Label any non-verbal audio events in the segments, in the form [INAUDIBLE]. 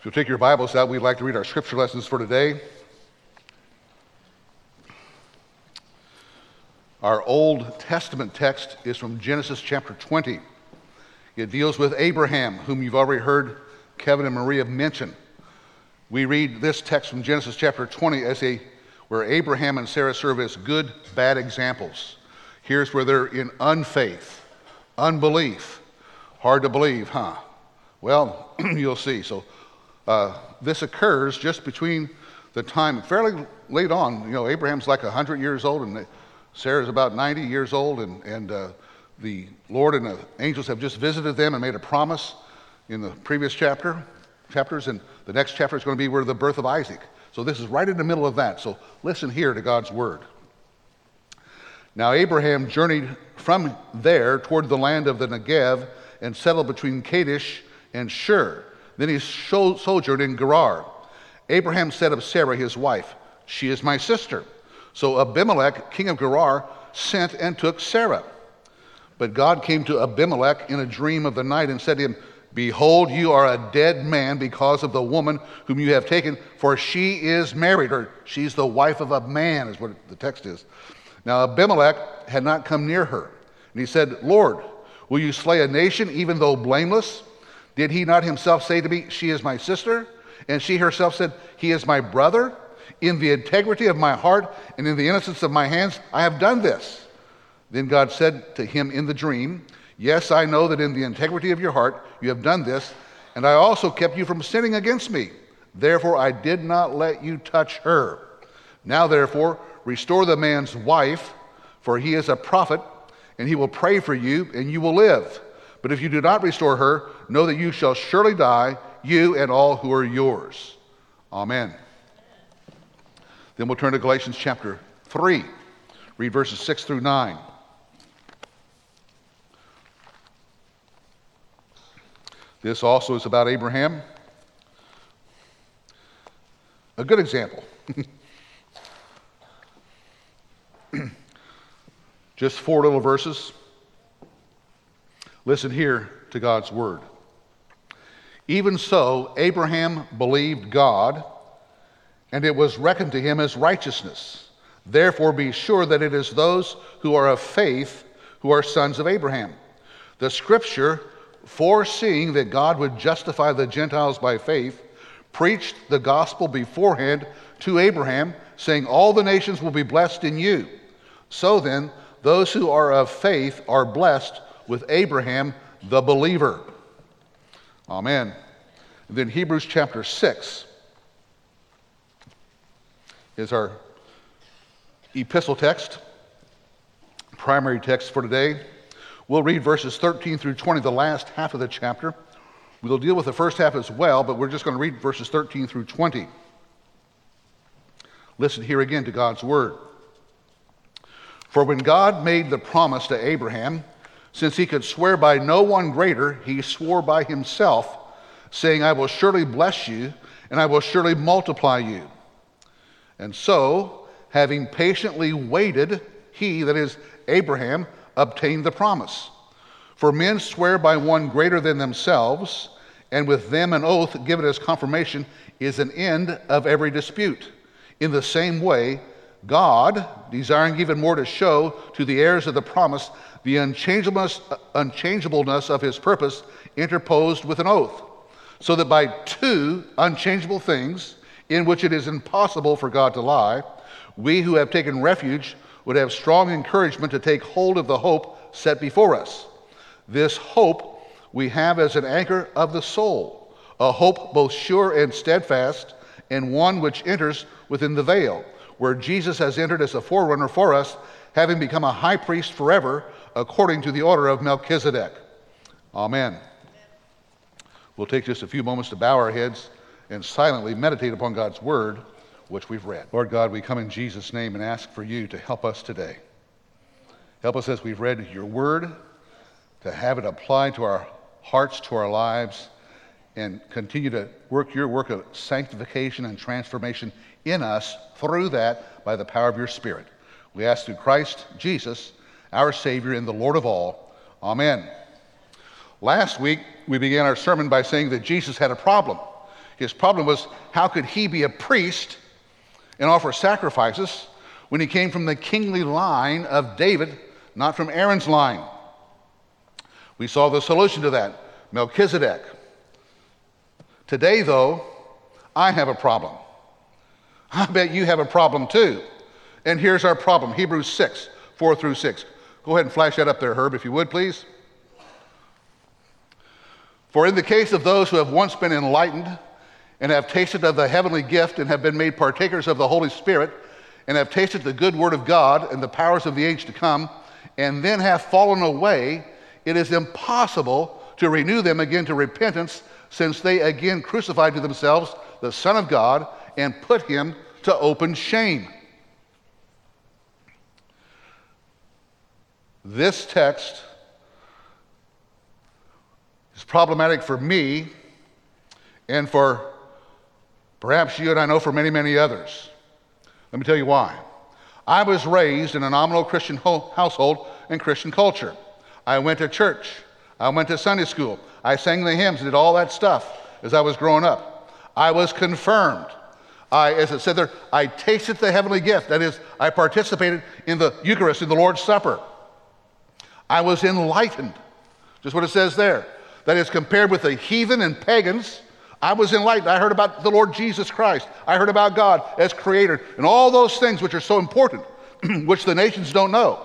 If you'll take your Bibles out, we'd like to read our scripture lessons for today. Our Old Testament text is from Genesis chapter 20. It deals with Abraham, whom you've already heard Kevin and Maria mention. We read this text from Genesis chapter 20 as a where Abraham and Sarah serve as good, bad examples. Here's where they're in unfaith, unbelief. Hard to believe, huh? Well, [CLEARS THROAT] you'll see. So uh, this occurs just between the time, fairly late on. You know, Abraham's like 100 years old, and Sarah's about 90 years old, and, and uh, the Lord and the angels have just visited them and made a promise in the previous chapter, chapters, and the next chapter is going to be where the birth of Isaac. So this is right in the middle of that. So listen here to God's word. Now Abraham journeyed from there toward the land of the Negev and settled between Kadesh and Shur. Then he sojourned in Gerar. Abraham said of Sarah, his wife, She is my sister. So Abimelech, king of Gerar, sent and took Sarah. But God came to Abimelech in a dream of the night and said to him, Behold, you are a dead man because of the woman whom you have taken, for she is married, or she's the wife of a man, is what the text is. Now Abimelech had not come near her. And he said, Lord, will you slay a nation even though blameless? Did he not himself say to me, She is my sister? And she herself said, He is my brother. In the integrity of my heart and in the innocence of my hands, I have done this. Then God said to him in the dream, Yes, I know that in the integrity of your heart you have done this, and I also kept you from sinning against me. Therefore, I did not let you touch her. Now, therefore, restore the man's wife, for he is a prophet, and he will pray for you, and you will live. But if you do not restore her, know that you shall surely die, you and all who are yours. Amen. Then we'll turn to Galatians chapter 3. Read verses 6 through 9. This also is about Abraham. A good example. [CLEARS THROAT] Just four little verses. Listen here to God's word. Even so, Abraham believed God, and it was reckoned to him as righteousness. Therefore, be sure that it is those who are of faith who are sons of Abraham. The scripture, foreseeing that God would justify the Gentiles by faith, preached the gospel beforehand to Abraham, saying, All the nations will be blessed in you. So then, those who are of faith are blessed with Abraham, the believer. Amen. And then Hebrews chapter 6 is our epistle text, primary text for today. We'll read verses 13 through 20, the last half of the chapter. We'll deal with the first half as well, but we're just going to read verses 13 through 20. Listen here again to God's word. For when God made the promise to Abraham, since he could swear by no one greater, he swore by himself, saying, I will surely bless you, and I will surely multiply you. And so, having patiently waited, he, that is Abraham, obtained the promise. For men swear by one greater than themselves, and with them an oath given as confirmation is an end of every dispute. In the same way, God, desiring even more to show to the heirs of the promise the unchangeableness, unchangeableness of his purpose, interposed with an oath, so that by two unchangeable things, in which it is impossible for God to lie, we who have taken refuge would have strong encouragement to take hold of the hope set before us. This hope we have as an anchor of the soul, a hope both sure and steadfast, and one which enters within the veil where Jesus has entered as a forerunner for us, having become a high priest forever, according to the order of Melchizedek. Amen. We'll take just a few moments to bow our heads and silently meditate upon God's word, which we've read. Lord God, we come in Jesus' name and ask for you to help us today. Help us as we've read your word to have it applied to our hearts, to our lives, and continue to work your work of sanctification and transformation in us through that by the power of your Spirit. We ask through Christ Jesus, our Savior and the Lord of all. Amen. Last week, we began our sermon by saying that Jesus had a problem. His problem was how could he be a priest and offer sacrifices when he came from the kingly line of David, not from Aaron's line? We saw the solution to that Melchizedek. Today, though, I have a problem. I bet you have a problem too. And here's our problem Hebrews 6, 4 through 6. Go ahead and flash that up there, Herb, if you would, please. For in the case of those who have once been enlightened and have tasted of the heavenly gift and have been made partakers of the Holy Spirit and have tasted the good word of God and the powers of the age to come, and then have fallen away, it is impossible to renew them again to repentance, since they again crucified to themselves the Son of God and put him to open shame. This text is problematic for me and for perhaps you and I know for many, many others. Let me tell you why. I was raised in a nominal Christian ho- household and Christian culture. I went to church. I went to Sunday school. I sang the hymns, did all that stuff as I was growing up. I was confirmed. I, as it said there, I tasted the heavenly gift. That is, I participated in the Eucharist, in the Lord's Supper. I was enlightened. Just what it says there. That is, compared with the heathen and pagans, I was enlightened. I heard about the Lord Jesus Christ. I heard about God as creator and all those things which are so important, [CLEARS THROAT] which the nations don't know.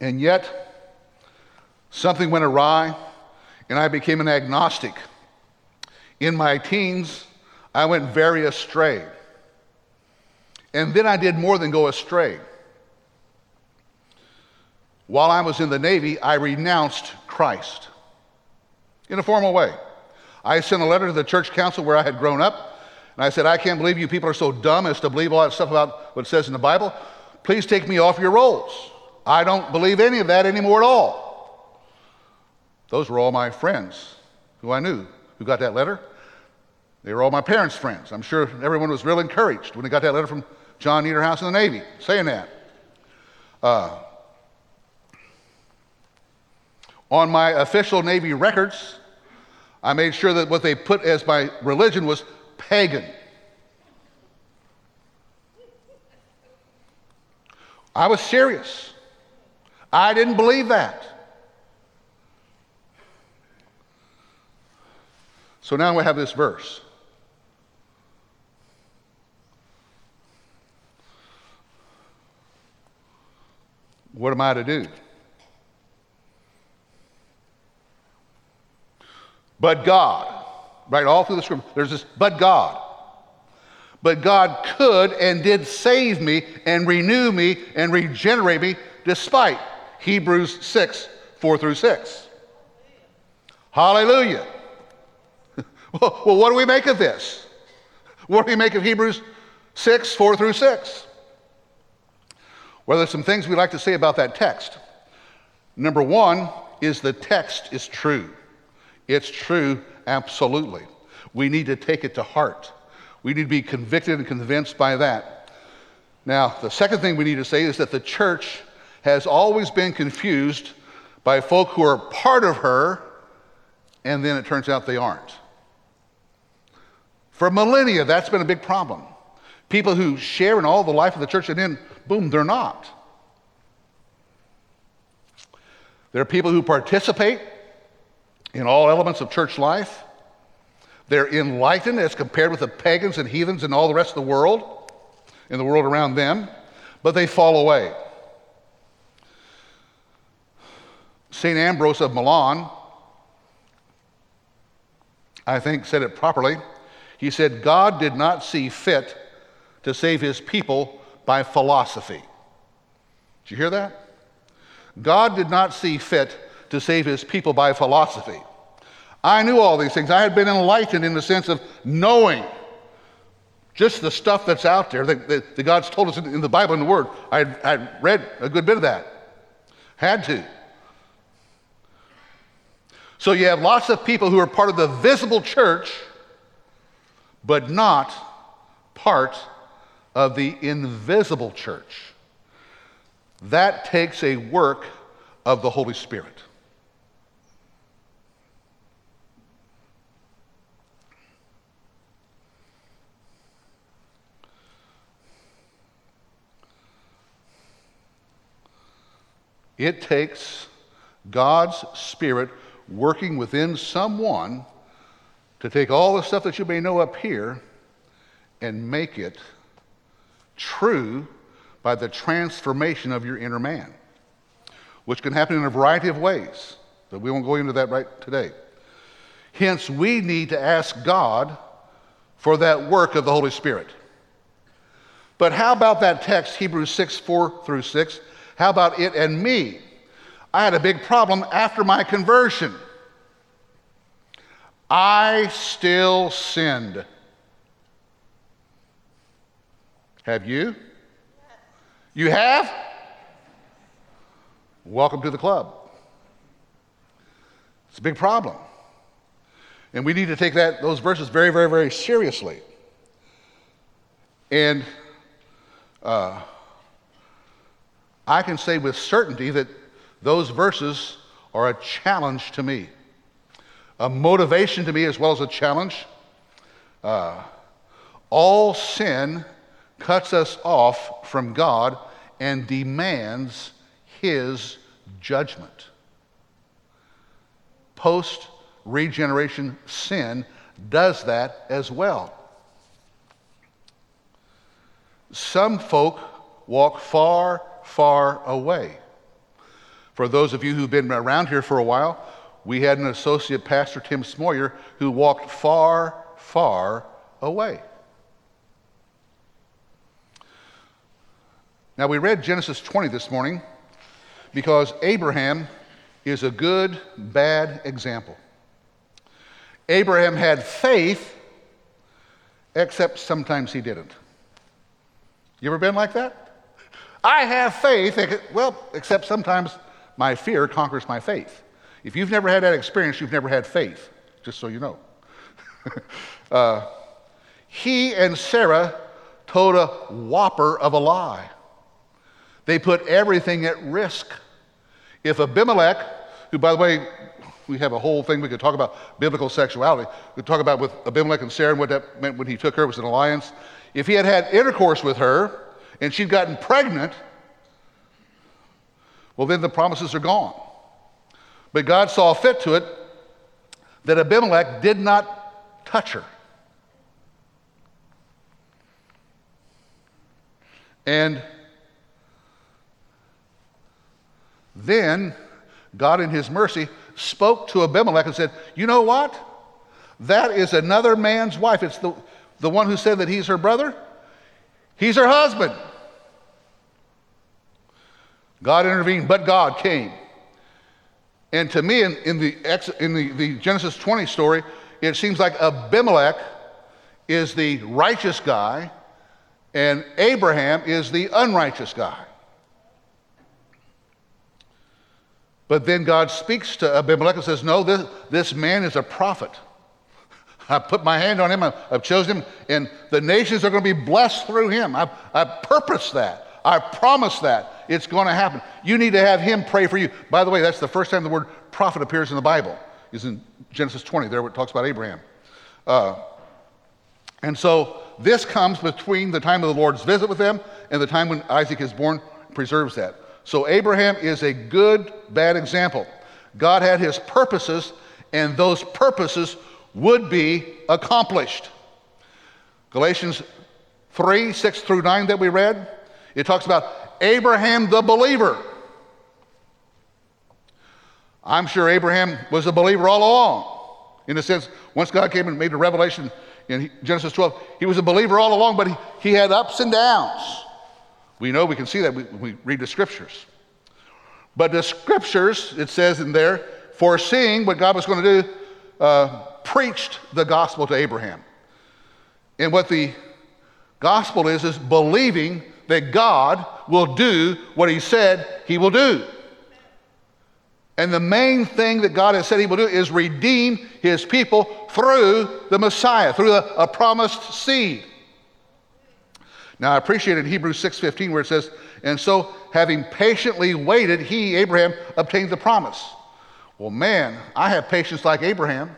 And yet, something went awry, and I became an agnostic. In my teens, I went very astray. And then I did more than go astray. While I was in the Navy, I renounced Christ in a formal way. I sent a letter to the church council where I had grown up, and I said, I can't believe you people are so dumb as to believe all that stuff about what it says in the Bible. Please take me off your rolls. I don't believe any of that anymore at all. Those were all my friends who I knew who got that letter. They were all my parents' friends. I'm sure everyone was real encouraged when they got that letter from John Niederhouse in the Navy saying that. Uh, on my official Navy records, I made sure that what they put as my religion was pagan. I was serious. I didn't believe that. So now we have this verse. What am I to do? But God, right all through the scripture, there's this, but God. But God could and did save me and renew me and regenerate me despite Hebrews 6, 4 through 6. Hallelujah. [LAUGHS] well, what do we make of this? What do we make of Hebrews 6, 4 through 6? Well, there's some things we like to say about that text. Number one is the text is true. It's true, absolutely. We need to take it to heart. We need to be convicted and convinced by that. Now, the second thing we need to say is that the church has always been confused by folk who are part of her, and then it turns out they aren't. For millennia, that's been a big problem. People who share in all the life of the church, and then, boom, they're not. There are people who participate in all elements of church life. They're enlightened as compared with the pagans and heathens and all the rest of the world, in the world around them, but they fall away. St. Ambrose of Milan, I think, said it properly. He said, God did not see fit to save his people by philosophy. Did you hear that? God did not see fit to save his people by philosophy. I knew all these things. I had been enlightened in the sense of knowing just the stuff that's out there that, that, that God's told us in, in, the Bible and the Word. I had read a good bit of that. Had to. So you have lots of people who are part of the visible church, but not part of the invisible church. That takes a work of the Holy Spirit. It takes God's Spirit working within someone to take all the stuff that you may know up here and make it true by the transformation of your inner man, which can happen in a variety of ways, but we won't go into that right today. Hence, we need to ask God for that work of the Holy Spirit. But how about that text, Hebrews 6 4 through 6? How about it and me? I had a big problem after my conversion. I still sinned. Have you? You have? Welcome to the club. It's a big problem. And we need to take that, those verses very, very, very seriously. And uh, I can say with certainty that those verses are a challenge to me, a motivation to me as well as a challenge. Uh, all sin cuts us off from God and demands His judgment. Post regeneration sin does that as well. Some folk walk far, far away. For those of you who've been around here for a while, we had an associate pastor, Tim Smoyer, who walked far, far away. Now, we read Genesis 20 this morning because Abraham is a good, bad example. Abraham had faith, except sometimes he didn't. You ever been like that? I have faith, well, except sometimes my fear conquers my faith. If you've never had that experience, you've never had faith, just so you know. [LAUGHS] uh, he and Sarah told a whopper of a lie. They put everything at risk. If Abimelech, who, by the way, we have a whole thing we could talk about biblical sexuality. We could talk about with Abimelech and Sarah and what that meant when he took her. Was an alliance. If he had had intercourse with her and she'd gotten pregnant, well, then the promises are gone. But God saw fit to it that Abimelech did not touch her. And then God, in his mercy, spoke to Abimelech and said, You know what? That is another man's wife. It's the, the one who said that he's her brother. He's her husband. God intervened, but God came. And to me, in, in, the, in the, the Genesis 20 story, it seems like Abimelech is the righteous guy and Abraham is the unrighteous guy. But then God speaks to Abimelech and says, No, this, this man is a prophet. [LAUGHS] I put my hand on him, I've chosen him, and the nations are going to be blessed through him. I've, I've purposed that. I promise that. It's going to happen. You need to have him pray for you. By the way, that's the first time the word prophet appears in the Bible, is in Genesis 20, there it talks about Abraham. Uh, and so this comes between the time of the Lord's visit with them and the time when Isaac is born, preserves that. So Abraham is a good, bad example. God had his purposes, and those purposes would be accomplished. Galatians 3 6 through 9 that we read, it talks about Abraham the believer. I'm sure Abraham was a believer all along. In a sense, once God came and made a revelation in Genesis 12, he was a believer all along, but he, he had ups and downs. We know we can see that when we read the scriptures. But the scriptures, it says in there, foreseeing what God was going to do, uh, preached the gospel to Abraham. And what the gospel is, is believing that God will do what he said he will do. And the main thing that God has said he will do is redeem his people through the Messiah, through a, a promised seed. Now, I appreciate in Hebrews 6.15 where it says, and so having patiently waited, he, Abraham, obtained the promise. Well, man, I have patience like Abraham.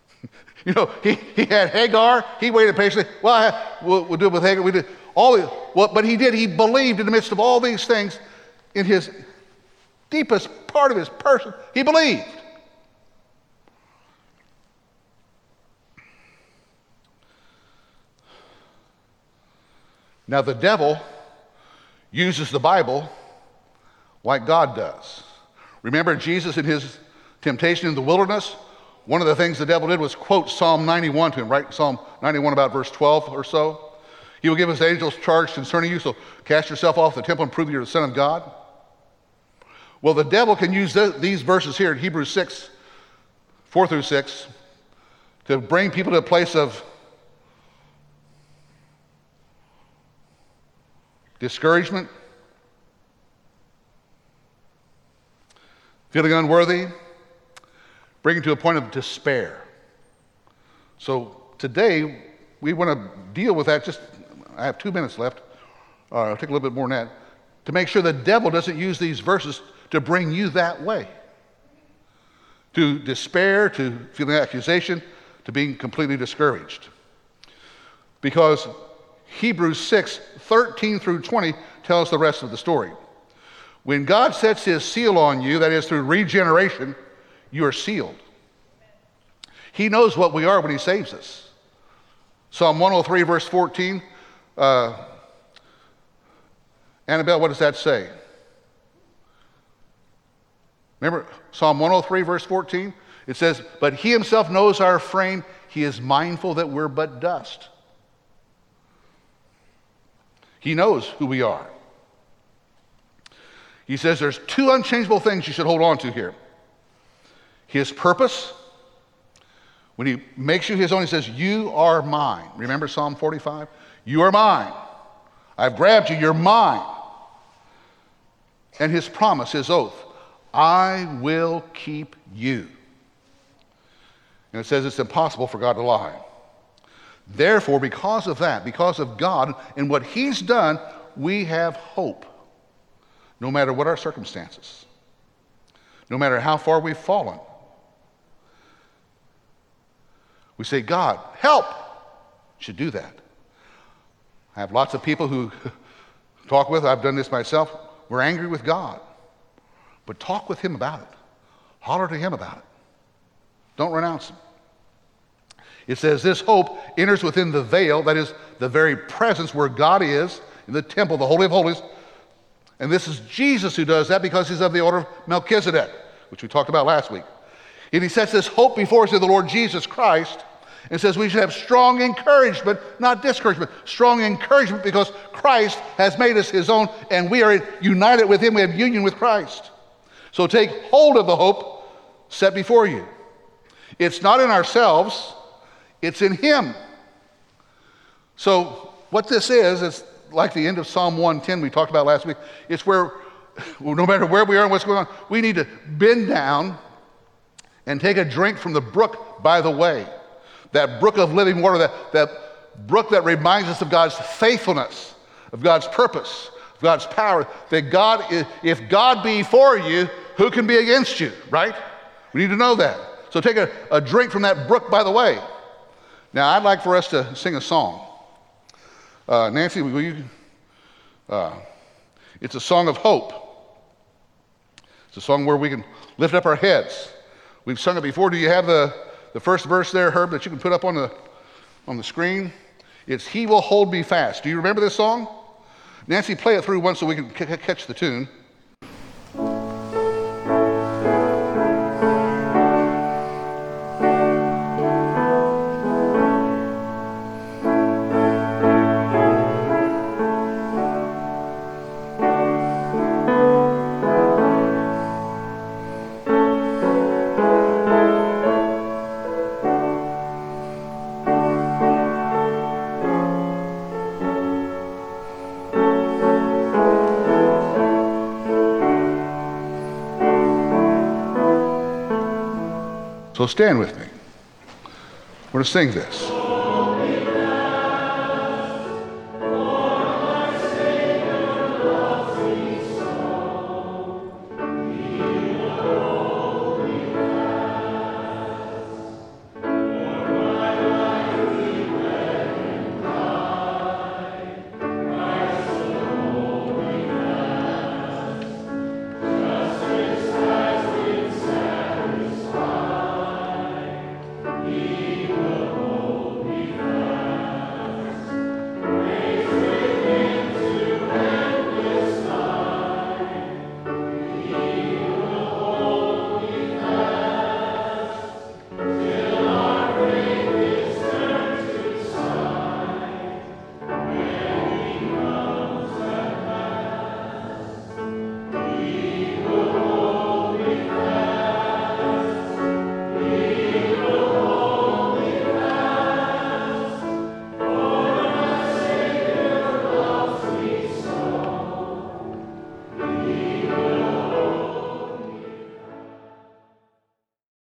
[LAUGHS] you know, he, he had Hagar, he waited patiently. Well, we'll, we'll, do it with Hagar. We did all the, well, but he did. He believed in the midst of all these things in his deepest part of his person, he believed. Now, the devil uses the Bible like God does. Remember Jesus in his temptation in the wilderness? One of the things the devil did was quote Psalm 91 to him, right? Psalm 91, about verse 12 or so. He will give his angels charge concerning you, so cast yourself off the temple and prove you're the Son of God. Well, the devil can use the, these verses here in Hebrews 6, 4 through 6, to bring people to a place of discouragement, feeling unworthy, bringing to a point of despair. So today, we want to deal with that. Just, I have two minutes left. Uh, I'll take a little bit more than that. To make sure the devil doesn't use these verses to bring you that way. To despair, to feeling accusation, to being completely discouraged. Because Hebrews 6, 13 through 20 tells the rest of the story. When God sets his seal on you, that is through regeneration, you are sealed. He knows what we are when he saves us. Psalm 103, verse 14. Uh, Annabelle, what does that say? Remember Psalm 103, verse 14? It says, But he himself knows our frame. He is mindful that we're but dust. He knows who we are. He says there's two unchangeable things you should hold on to here his purpose. When he makes you his own, he says, You are mine. Remember Psalm 45? You are mine. I've grabbed you, you're mine. And his promise, his oath, I will keep you. And it says it's impossible for God to lie. Therefore, because of that, because of God and what he's done, we have hope no matter what our circumstances, no matter how far we've fallen. We say, God, help. should do that. I have lots of people who [LAUGHS] talk with, I've done this myself. We're angry with God. But talk with Him about it. Holler to Him about it. Don't renounce Him. It says, This hope enters within the veil, that is, the very presence where God is, in the temple, the Holy of Holies, and this is Jesus who does that because he's of the order of Melchizedek, which we talked about last week. And he sets this hope before us in the Lord Jesus Christ and says we should have strong encouragement, not discouragement. Strong encouragement because Christ has made us his own and we are united with him. We have union with Christ. So take hold of the hope set before you. It's not in ourselves, it's in him. So, what this is, is like the end of Psalm 110 we talked about last week. It's where, no matter where we are and what's going on, we need to bend down and take a drink from the brook by the way. That brook of living water, that, that brook that reminds us of God's faithfulness, of God's purpose, of God's power. That God, if God be for you, who can be against you, right? We need to know that. So take a, a drink from that brook by the way. Now, I'd like for us to sing a song. Uh, Nancy, will you? Uh, it's a song of hope. It's a song where we can lift up our heads. We've sung it before. Do you have the, the first verse there, Herb, that you can put up on the, on the screen? It's He Will Hold Me Fast. Do you remember this song? Nancy, play it through once so we can c- catch the tune. So stand with me. We're going to sing this.